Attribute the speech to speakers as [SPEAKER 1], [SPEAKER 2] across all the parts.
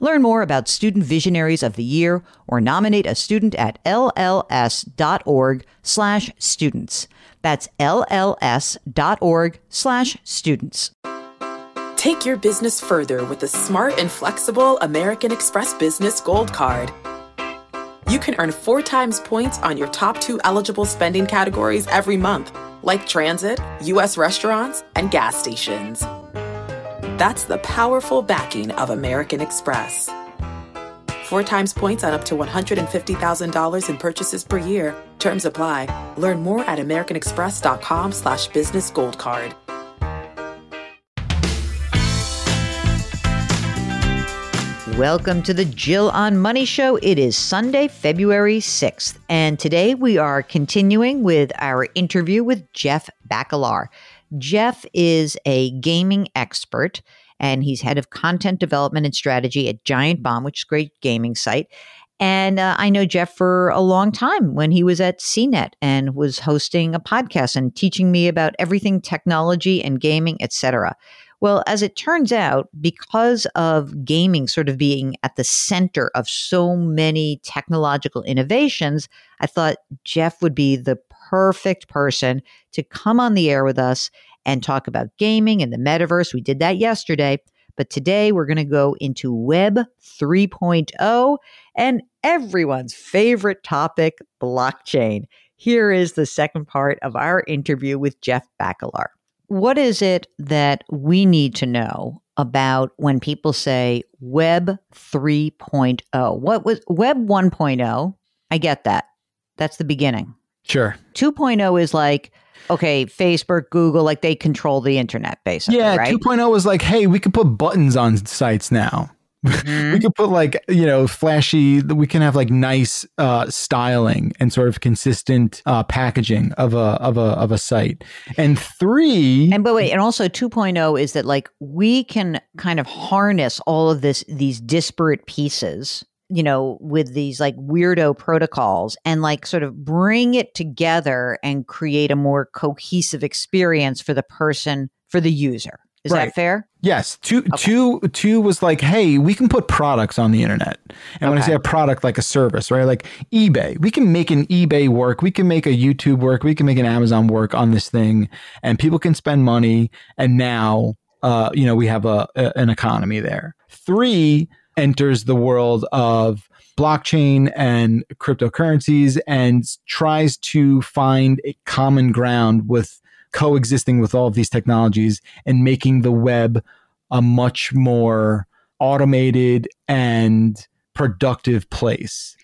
[SPEAKER 1] Learn more about Student Visionaries of the Year or nominate a student at lls.org slash students. That's lls.org slash students.
[SPEAKER 2] Take your business further with the smart and flexible American Express Business Gold Card. You can earn four times points on your top two eligible spending categories every month, like transit, U.S. restaurants, and gas stations. That's the powerful backing of American Express. Four times points on up to $150,000 in purchases per year. Terms apply. Learn more at americanexpress.com slash business gold card.
[SPEAKER 1] Welcome to the Jill on Money Show. It is Sunday, February 6th, and today we are continuing with our interview with Jeff Bakalar. Jeff is a gaming expert and he's head of content development and strategy at Giant Bomb, which is a great gaming site. And uh, I know Jeff for a long time when he was at CNET and was hosting a podcast and teaching me about everything technology and gaming, etc. Well, as it turns out, because of gaming sort of being at the center of so many technological innovations, I thought Jeff would be the perfect person to come on the air with us and talk about gaming and the metaverse. We did that yesterday. But today we're going to go into Web 3.0 and everyone's favorite topic, blockchain. Here is the second part of our interview with Jeff Bakalar what is it that we need to know about when people say web 3.0 what was web 1.0 i get that. That's the beginning.
[SPEAKER 3] Sure.
[SPEAKER 1] 2.0 is like okay facebook google like they control the internet basically
[SPEAKER 3] yeah
[SPEAKER 1] right?
[SPEAKER 3] 2.0 was like hey we can put buttons on sites now Mm-hmm. we could put like you know flashy we can have like nice uh styling and sort of consistent uh packaging of a of a of a site and three
[SPEAKER 1] and but wait and also 2.0 is that like we can kind of harness all of this these disparate pieces you know with these like weirdo protocols and like sort of bring it together and create a more cohesive experience for the person for the user is right. that fair?
[SPEAKER 3] Yes. Two, okay. two, two was like, hey, we can put products on the internet. And okay. when I say a product, like a service, right? Like eBay, we can make an eBay work. We can make a YouTube work. We can make an Amazon work on this thing, and people can spend money. And now, uh, you know, we have a, a an economy there. Three enters the world of blockchain and cryptocurrencies and tries to find a common ground with coexisting with all of these technologies and making the web a much more automated and productive place.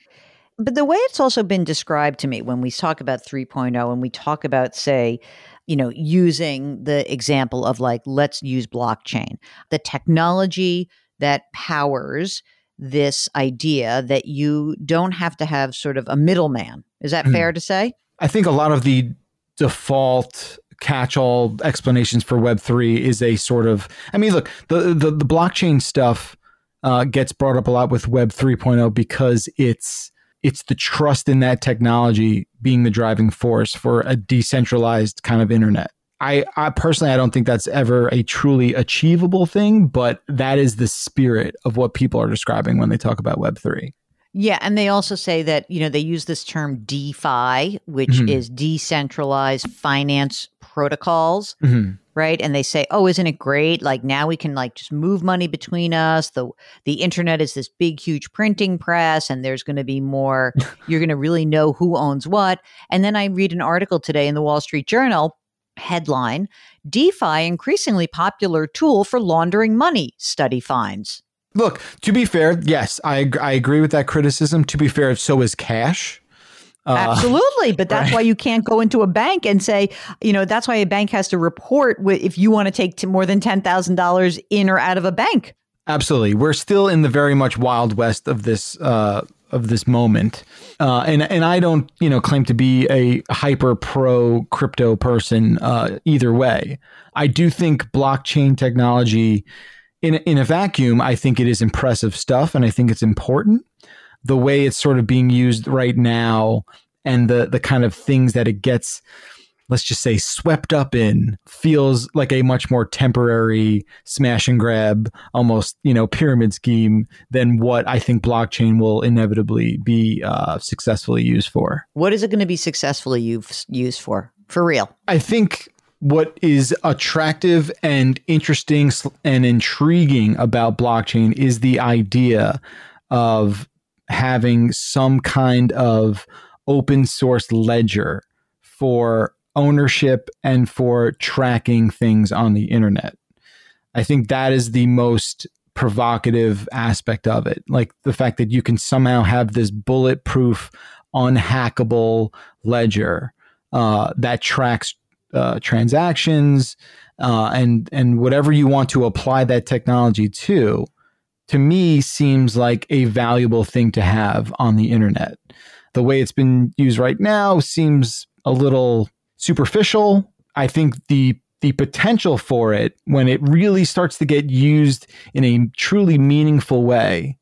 [SPEAKER 1] But the way it's also been described to me when we talk about 3.0 and we talk about, say, you know, using the example of like, let's use blockchain, the technology that powers this idea that you don't have to have sort of a middleman. Is that mm. fair to say?
[SPEAKER 3] I think a lot of the default catch-all explanations for Web three is a sort of. I mean, look, the the, the blockchain stuff uh, gets brought up a lot with Web 3.0 because it's it's the trust in that technology being the driving force for a decentralized kind of internet. I, I personally I don't think that's ever a truly achievable thing, but that is the spirit of what people are describing when they talk about Web three.
[SPEAKER 1] Yeah, and they also say that, you know, they use this term DeFi, which mm-hmm. is decentralized finance protocols, mm-hmm. right? And they say, "Oh, isn't it great? Like now we can like just move money between us. The the internet is this big huge printing press and there's going to be more you're going to really know who owns what." And then I read an article today in the Wall Street Journal Headline DeFi increasingly popular tool for laundering money, study finds.
[SPEAKER 3] Look, to be fair, yes, I, I agree with that criticism. To be fair, so is cash.
[SPEAKER 1] Uh, Absolutely, but that's right. why you can't go into a bank and say, you know, that's why a bank has to report if you want to take more than ten thousand dollars in or out of a bank.
[SPEAKER 3] Absolutely, we're still in the very much wild west of this uh, of this moment, uh, and and I don't you know claim to be a hyper pro crypto person uh, either way. I do think blockchain technology, in in a vacuum, I think it is impressive stuff, and I think it's important the way it's sort of being used right now and the the kind of things that it gets let's just say swept up in feels like a much more temporary smash and grab almost you know pyramid scheme than what i think blockchain will inevitably be uh, successfully used for.
[SPEAKER 1] What is it going to be successfully used for? For real?
[SPEAKER 3] I think what is attractive and interesting and intriguing about blockchain is the idea of having some kind of open source ledger for ownership and for tracking things on the internet. I think that is the most provocative aspect of it. Like the fact that you can somehow have this bulletproof, unhackable ledger uh, that tracks uh, transactions uh, and and whatever you want to apply that technology to to me seems like a valuable thing to have on the internet. The way it's been used right now seems a little superficial. I think the the potential for it when it really starts to get used in a truly meaningful way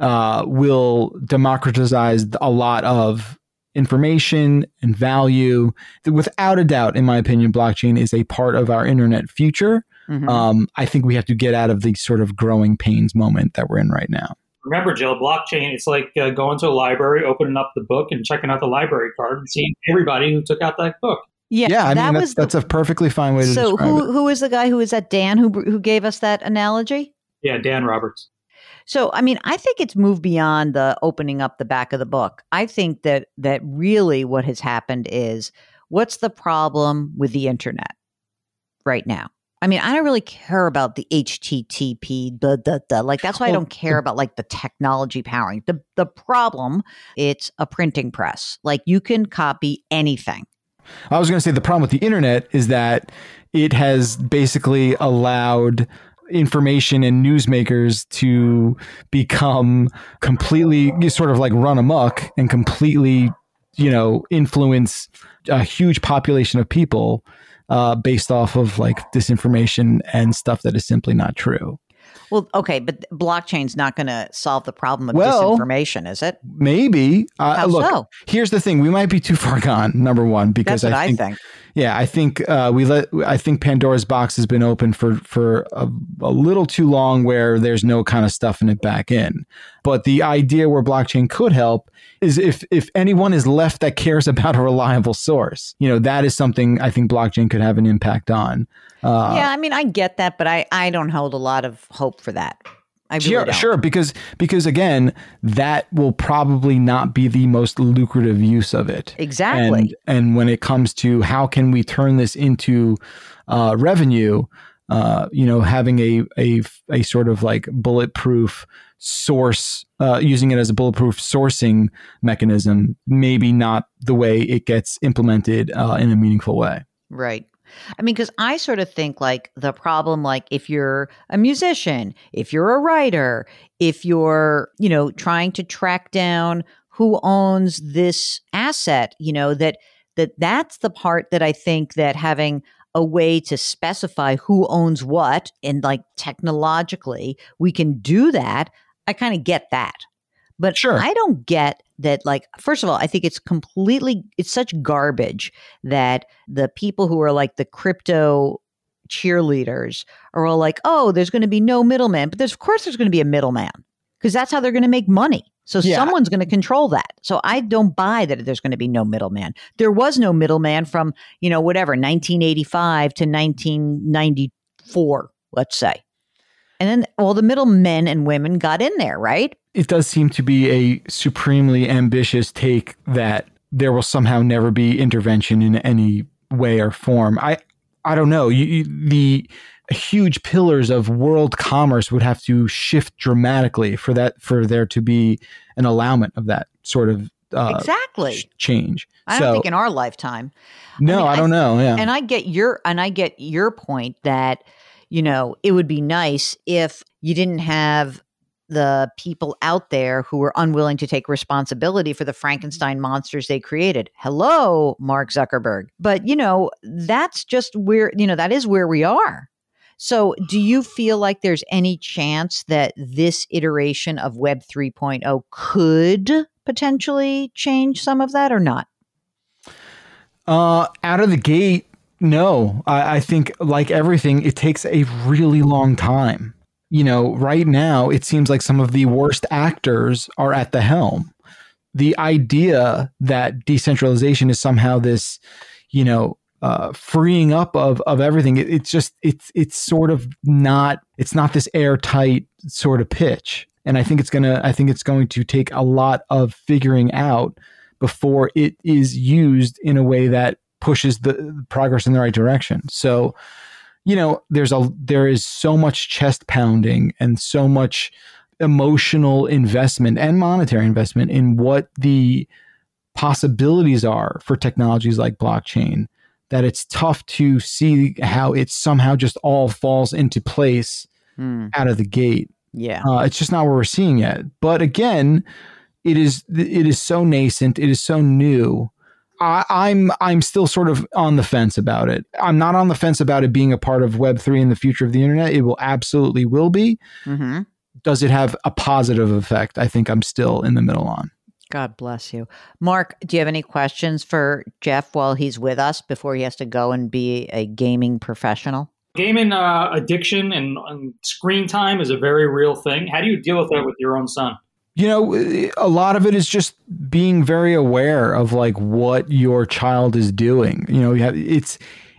[SPEAKER 3] uh, will democratize a lot of information and value. Without a doubt, in my opinion, blockchain is a part of our internet future. Mm-hmm. Um, I think we have to get out of the sort of growing pains moment that we're in right now.
[SPEAKER 4] Remember, Jill, blockchain, it's like uh, going to a library, opening up the book, and checking out the library card and seeing everybody who took out that book.
[SPEAKER 3] Yeah, yeah I mean, that's, that's a perfectly fine way to so describe
[SPEAKER 1] who,
[SPEAKER 3] it.
[SPEAKER 1] who is the guy who is that Dan who, who gave us that analogy?
[SPEAKER 4] Yeah, Dan Roberts.
[SPEAKER 1] So, I mean, I think it's moved beyond the opening up the back of the book. I think that that really what has happened is what's the problem with the internet right now? I mean, I don't really care about the HTTP, the the the Like that's why I don't care about like the technology powering. The the problem, it's a printing press. Like you can copy anything.
[SPEAKER 3] I was going to say the problem with the internet is that it has basically allowed information and newsmakers to become completely sort of like run amok and completely, you know, influence a huge population of people uh, based off of like disinformation and stuff that is simply not true.
[SPEAKER 1] Well, okay, but blockchain's not going to solve the problem of well, disinformation, is it?
[SPEAKER 3] Maybe.
[SPEAKER 1] Uh, How
[SPEAKER 3] look,
[SPEAKER 1] so?
[SPEAKER 3] Here's the thing: we might be too far gone. Number one, because
[SPEAKER 1] I
[SPEAKER 3] think,
[SPEAKER 1] I think,
[SPEAKER 3] yeah, I think uh, we let. I think Pandora's box has been open for for a, a, little too long, where there's no kind of stuffing it back in. But the idea where blockchain could help is if if anyone is left that cares about a reliable source, you know, that is something I think blockchain could have an impact on.
[SPEAKER 1] Uh, yeah, I mean, I get that, but I I don't hold a lot of hope for that. I really
[SPEAKER 3] sure,
[SPEAKER 1] don't.
[SPEAKER 3] sure, because because again, that will probably not be the most lucrative use of it.
[SPEAKER 1] Exactly.
[SPEAKER 3] And, and when it comes to how can we turn this into uh, revenue, uh, you know, having a, a a sort of like bulletproof source, uh, using it as a bulletproof sourcing mechanism, maybe not the way it gets implemented uh, in a meaningful way.
[SPEAKER 1] Right. I mean, because I sort of think like the problem, like if you're a musician, if you're a writer, if you're, you know, trying to track down who owns this asset, you know, that that that's the part that I think that having a way to specify who owns what and like technologically we can do that. I kind of get that. But
[SPEAKER 3] sure.
[SPEAKER 1] I don't get that like first of all, I think it's completely it's such garbage that the people who are like the crypto cheerleaders are all like, "Oh, there's going to be no middleman." But there's of course there's going to be a middleman because that's how they're going to make money. So yeah. someone's going to control that. So I don't buy that there's going to be no middleman. There was no middleman from, you know, whatever, 1985 to 1994, let's say. And then all the middlemen and women got in there, right?
[SPEAKER 3] It does seem to be a supremely ambitious take that there will somehow never be intervention in any way or form. I, I don't know, you, you, the huge pillars of world commerce would have to shift dramatically for that for there to be an allowment of that sort of uh,
[SPEAKER 1] exactly
[SPEAKER 3] sh- change.
[SPEAKER 1] I don't think in our lifetime.
[SPEAKER 3] No, I, mean, I don't I, know. Yeah,
[SPEAKER 1] and I get your and I get your point that you know it would be nice if you didn't have the people out there who were unwilling to take responsibility for the Frankenstein monsters they created. Hello, Mark Zuckerberg. But, you know, that's just where, you know, that is where we are. So, do you feel like there's any chance that this iteration of Web 3.0 could potentially change some of that or not?
[SPEAKER 3] Uh, out of the gate, no. I, I think, like everything, it takes a really long time you know, right now it seems like some of the worst actors are at the helm. The idea that decentralization is somehow this, you know, uh, freeing up of of everything, it, it's just it's it's sort of not it's not this airtight sort of pitch. And I think it's gonna I think it's going to take a lot of figuring out before it is used in a way that pushes the progress in the right direction. So you know, there's a there is so much chest pounding and so much emotional investment and monetary investment in what the possibilities are for technologies like blockchain that it's tough to see how it somehow just all falls into place mm. out of the gate.
[SPEAKER 1] Yeah,
[SPEAKER 3] uh, it's just not what we're seeing yet. But again, it is it is so nascent. It is so new I, am I'm still sort of on the fence about it. I'm not on the fence about it being a part of Web three in the future of the internet. It will absolutely will be. Mm-hmm. Does it have a positive effect? I think I'm still in the middle on.
[SPEAKER 1] God bless you, Mark. Do you have any questions for Jeff while he's with us before he has to go and be a gaming professional?
[SPEAKER 4] Gaming uh, addiction and, and screen time is a very real thing. How do you deal with that with your own son?
[SPEAKER 3] You know a lot of it is just being very aware of like what your child is doing. You know you have, it's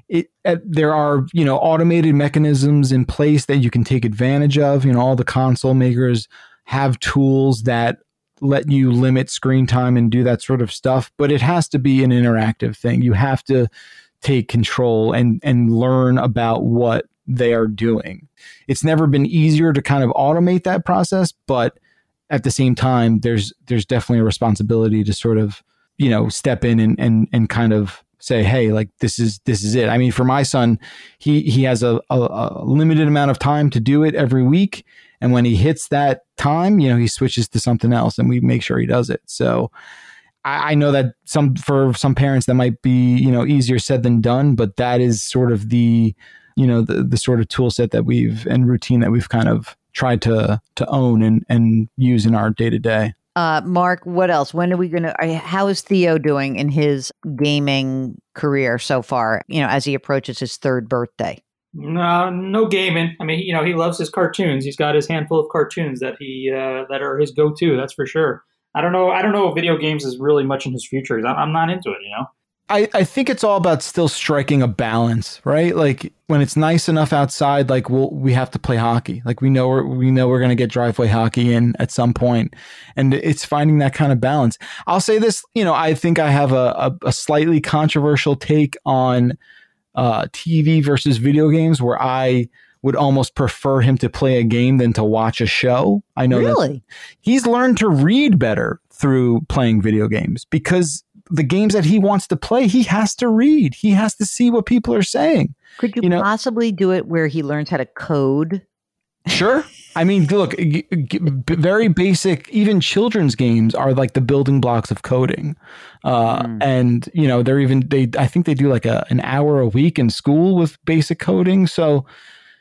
[SPEAKER 3] it uh, there are you know automated mechanisms in place that you can take advantage of. You know all the console makers have tools that let you limit screen time and do that sort of stuff but it has to be an interactive thing. You have to take control and and learn about what they are doing. It's never been easier to kind of automate that process but at the same time, there's there's definitely a responsibility to sort of you know step in and and and kind of say, hey, like this is this is it. I mean, for my son, he he has a, a, a, limited amount of time to do it every week, and when he hits that time, you know, he switches to something else, and we make sure he does it. So. I, I know that some for some parents that might be you know easier said than done, but that is sort of the you know the the sort of tool set that we've and routine that we've kind of try to to own and and use in our day to day.
[SPEAKER 1] Mark, what else? When are we going to? How is Theo doing in his gaming career so far? You know, as he approaches his third birthday.
[SPEAKER 4] No, no gaming. I mean, you know, he loves his cartoons. He's got his handful of cartoons that he uh, that are his go to. That's for sure. I don't know. I don't know if video games is really much in his future. I'm, I'm not into it. You know.
[SPEAKER 3] I, I think it's all about still striking a balance, right? Like when it's nice enough outside, like we'll we have to play hockey. Like we know we're, we know we're going to get driveway hockey in at some point, and it's finding that kind of balance. I'll say this, you know, I think I have a, a, a slightly controversial take on uh, TV versus video games, where I would almost prefer him to play a game than to watch a show. I know
[SPEAKER 1] really
[SPEAKER 3] he's learned to read better through playing video games because the games that he wants to play, he has to read. He has to see what people are saying.
[SPEAKER 1] Could you, you know? possibly do it where he learns how to code?
[SPEAKER 3] Sure. I mean, look, very basic, even children's games are like the building blocks of coding. Uh, mm. And, you know, they're even, they, I think they do like a, an hour a week in school with basic coding. So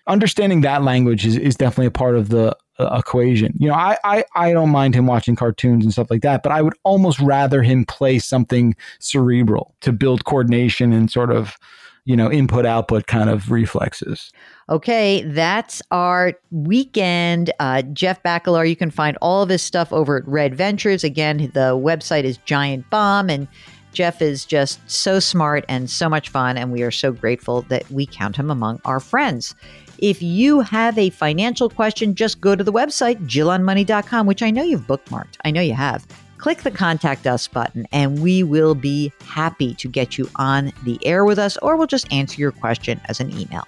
[SPEAKER 3] understanding that language is, is definitely a part of the, equation. You know, I, I I don't mind him watching cartoons and stuff like that, but I would almost rather him play something cerebral to build coordination and sort of you know input output kind of reflexes.
[SPEAKER 1] Okay, that's our weekend. Uh, Jeff Bakalar, you can find all of his stuff over at Red Ventures. Again, the website is Giant Bomb and. Jeff is just so smart and so much fun, and we are so grateful that we count him among our friends. If you have a financial question, just go to the website, jillonmoney.com, which I know you've bookmarked. I know you have. click the contact us button and we will be happy to get you on the air with us or we'll just answer your question as an email.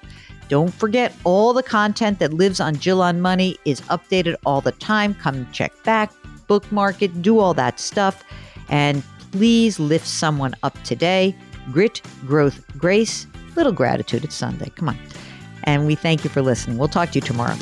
[SPEAKER 1] Don't forget, all the content that lives on Jill on Money is updated all the time. Come check back, bookmark it, do all that stuff. And please lift someone up today. Grit, growth, grace, little gratitude. It's Sunday. Come on. And we thank you for listening. We'll talk to you tomorrow.